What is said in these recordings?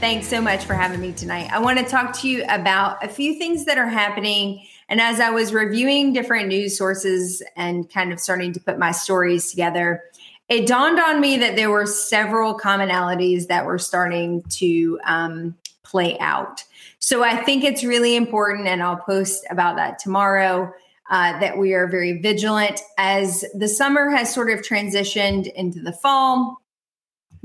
Thanks so much for having me tonight. I want to talk to you about a few things that are happening. And as I was reviewing different news sources and kind of starting to put my stories together, it dawned on me that there were several commonalities that were starting to um, play out. So I think it's really important, and I'll post about that tomorrow. Uh, that we are very vigilant as the summer has sort of transitioned into the fall.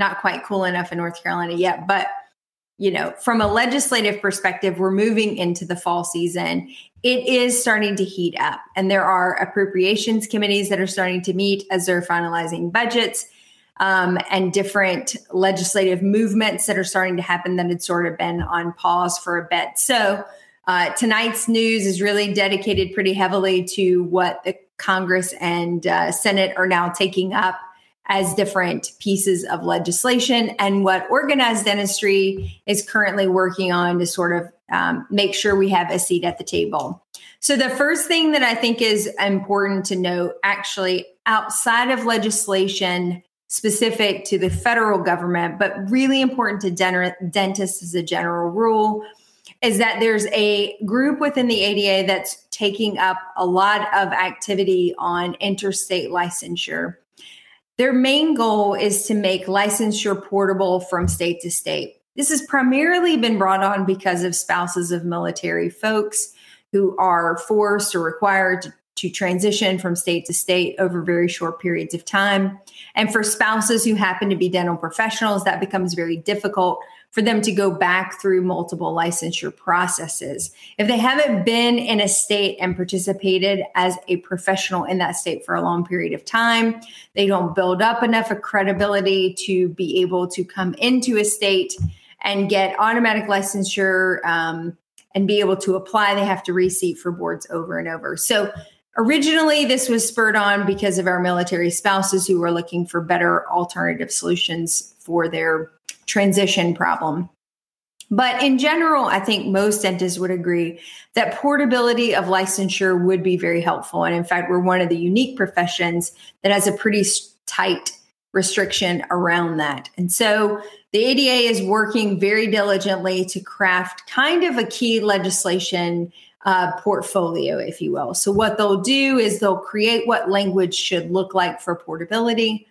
Not quite cool enough in North Carolina yet, but you know, from a legislative perspective, we're moving into the fall season. It is starting to heat up, and there are appropriations committees that are starting to meet as they're finalizing budgets. Um, and different legislative movements that are starting to happen that had sort of been on pause for a bit. So, uh, tonight's news is really dedicated pretty heavily to what the Congress and uh, Senate are now taking up as different pieces of legislation and what organized dentistry is currently working on to sort of um, make sure we have a seat at the table. So, the first thing that I think is important to note, actually, outside of legislation specific to the federal government, but really important to dent- dentists as a general rule, is that there's a group within the ADA that's taking up a lot of activity on interstate licensure. Their main goal is to make licensure portable from state to state. This has primarily been brought on because of spouses of military folks who are forced or required to, to transition from state to state over very short periods of time. And for spouses who happen to be dental professionals, that becomes very difficult for them to go back through multiple licensure processes. If they haven't been in a state and participated as a professional in that state for a long period of time, they don't build up enough of credibility to be able to come into a state and get automatic licensure um, and be able to apply. They have to reseat for boards over and over. So Originally, this was spurred on because of our military spouses who were looking for better alternative solutions for their transition problem. But in general, I think most dentists would agree that portability of licensure would be very helpful. And in fact, we're one of the unique professions that has a pretty tight restriction around that. And so the ADA is working very diligently to craft kind of a key legislation uh, portfolio, if you will. So, what they'll do is they'll create what language should look like for portability.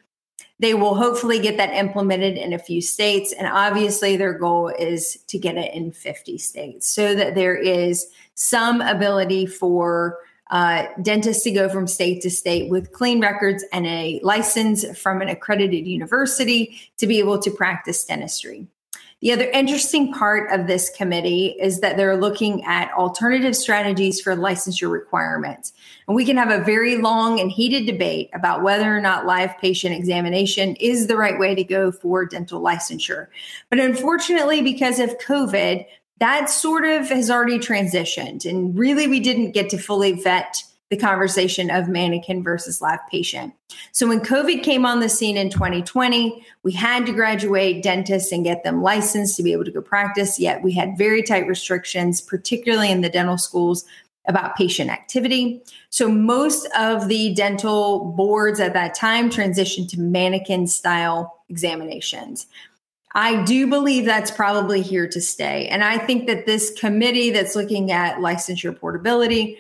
They will hopefully get that implemented in a few states. And obviously, their goal is to get it in 50 states so that there is some ability for uh, dentists to go from state to state with clean records and a license from an accredited university to be able to practice dentistry. The other interesting part of this committee is that they're looking at alternative strategies for licensure requirements. And we can have a very long and heated debate about whether or not live patient examination is the right way to go for dental licensure. But unfortunately, because of COVID, that sort of has already transitioned. And really, we didn't get to fully vet the conversation of mannequin versus live patient. So when COVID came on the scene in 2020, we had to graduate dentists and get them licensed to be able to go practice, yet we had very tight restrictions, particularly in the dental schools about patient activity. So most of the dental boards at that time transitioned to mannequin style examinations. I do believe that's probably here to stay. And I think that this committee that's looking at licensure portability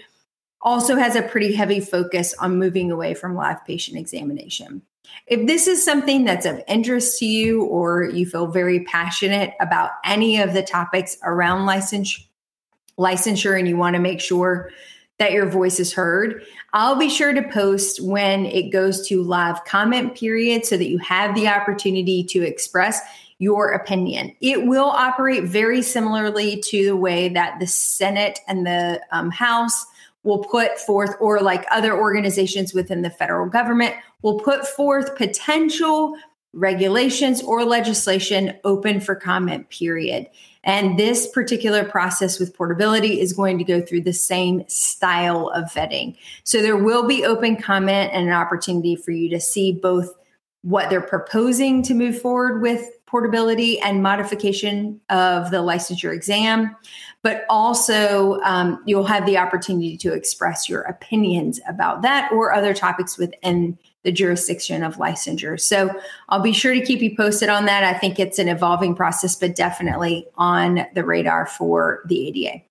also has a pretty heavy focus on moving away from live patient examination. If this is something that's of interest to you or you feel very passionate about any of the topics around licensure and you want to make sure that your voice is heard, I'll be sure to post when it goes to live comment period so that you have the opportunity to express your opinion. It will operate very similarly to the way that the Senate and the um, House will put forth, or like other organizations within the federal government, will put forth potential regulations or legislation open for comment, period. And this particular process with portability is going to go through the same style of vetting. So there will be open comment and an opportunity for you to see both what they're proposing to move forward with portability and modification of the licensure exam, but also um, you'll have the opportunity to express your opinions about that or other topics within the jurisdiction of licensure. So I'll be sure to keep you posted on that. I think it's an evolving process, but definitely on the radar for the ADA.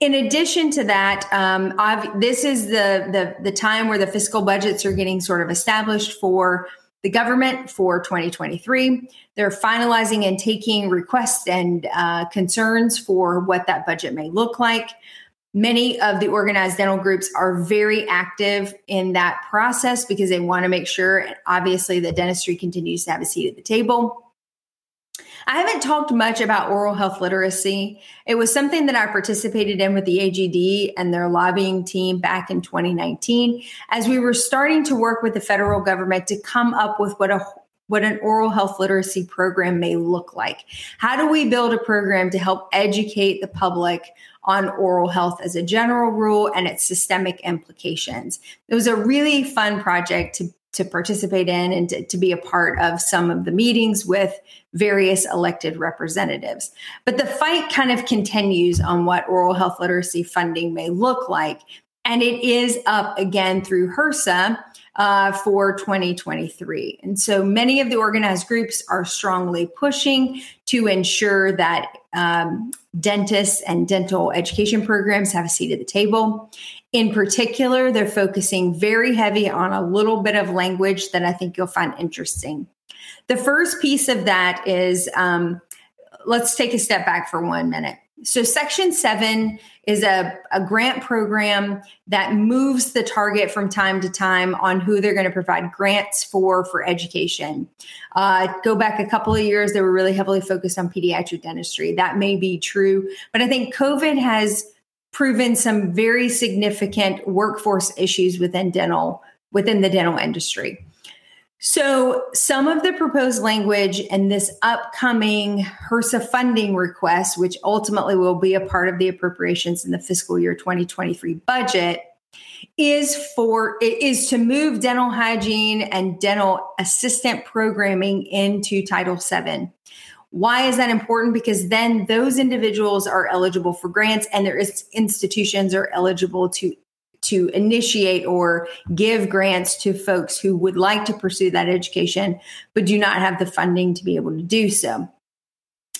In addition to that, um, this is the, the the time where the fiscal budgets are getting sort of established for the government for 2023. They're finalizing and taking requests and uh, concerns for what that budget may look like. Many of the organized dental groups are very active in that process because they want to make sure, obviously, that dentistry continues to have a seat at the table. I haven't talked much about oral health literacy. It was something that I participated in with the AGD and their lobbying team back in 2019 as we were starting to work with the federal government to come up with what a what an oral health literacy program may look like. How do we build a program to help educate the public on oral health as a general rule and its systemic implications? It was a really fun project to to participate in and to, to, be a part of some of the meetings with various elected representatives. But the fight kind of continues on what oral health literacy funding may look like. And it is up again through HRSA uh, for 2023. And so many of the organized groups are strongly pushing to ensure that um, dentists and dental education programs have a seat at the table. In particular, they're focusing very heavy on a little bit of language that I think you'll find interesting. The first piece of that is um, let's take a step back for one minute. So, Section 7 is a, a grant program that moves the target from time to time on who they're going to provide grants for for education. Uh, go back a couple of years, they were really heavily focused on pediatric dentistry. That may be true, but I think COVID has proven some very significant workforce issues within dental within the dental industry. So, some of the proposed language in this upcoming HRSA funding request, which ultimately will be a part of the appropriations in the fiscal year 2023 budget, is for it is to move dental hygiene and dental assistant programming into Title VII. Why is that important? Because then those individuals are eligible for grants and their institutions are eligible to to initiate or give grants to folks who would like to pursue that education but do not have the funding to be able to do so.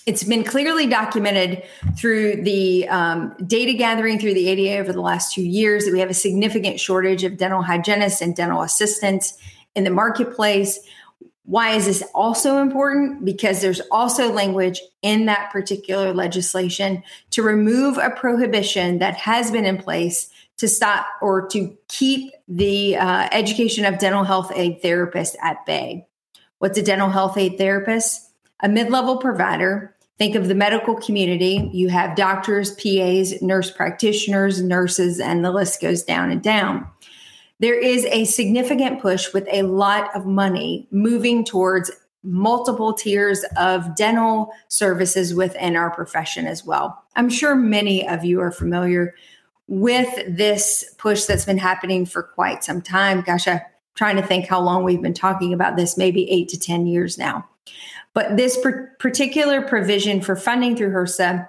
It's been clearly documented through the um, data gathering through the ADA over the last two years that we have a significant shortage of dental hygienists and dental assistants in the marketplace. Why is this also important? Because there's also language in that particular legislation to remove a prohibition that has been in place to stop or to keep the uh, education of dental health aide therapists at bay. What's a dental health aide therapist? A mid level provider. Think of the medical community. You have doctors, PAs, nurse practitioners, nurses, and the list goes down and down there is a significant push with a lot of money moving towards multiple tiers of dental services within our profession as well. I'm sure many of you are familiar with this push that's been happening for quite some time. Gosh, I'm trying to think how long we've been talking about this, maybe eight to 10 years now. But this particular provision for funding through HRSA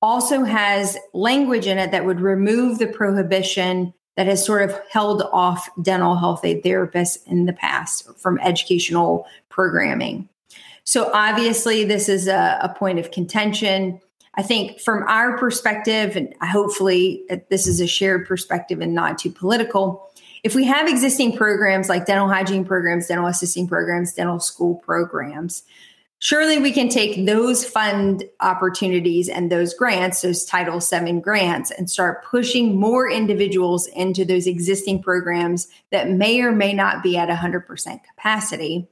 also has language in it that would remove the prohibition that has sort of held off dental health aide therapists in the past from educational programming. So, obviously, this is a, a point of contention. I think from our perspective, and hopefully uh, this is a shared perspective and not too political, if we have existing programs like dental hygiene programs, dental assisting programs, dental school programs, surely we can take those fund opportunities and those grants, those Title VII grants, and start pushing more individuals into those existing programs that may or may not be at 100% capacity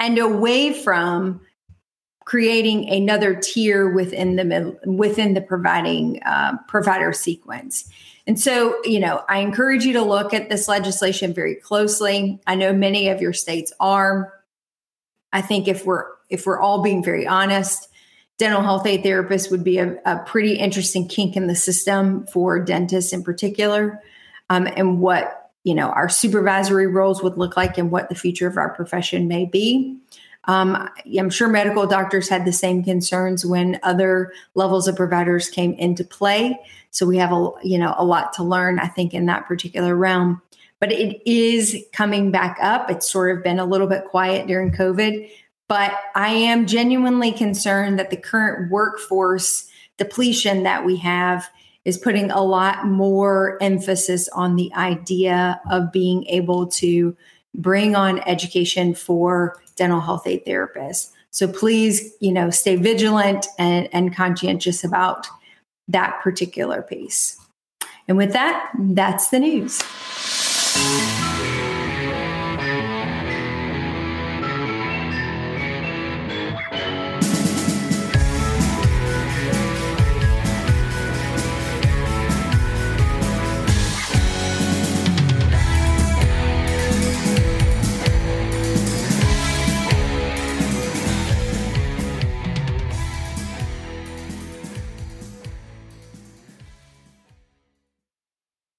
and away from creating another tier within the within the providing uh, provider sequence. And so, you know, I encourage you to look at this legislation very closely. I know many of your states are. I think if we're if we're all being very honest, dental health aide therapists would be a, a pretty interesting kink in the system for dentists in particular, um, and what you know our supervisory roles would look like and what the future of our profession may be. Um, I'm sure medical doctors had the same concerns when other levels of providers came into play. So we have a you know a lot to learn, I think, in that particular realm. But it is coming back up. It's sort of been a little bit quiet during COVID, but I am genuinely concerned that the current workforce depletion that we have is putting a lot more emphasis on the idea of being able to bring on education for dental health aide therapists. So please, you know, stay vigilant and, and conscientious about that particular piece. And with that, that's the news.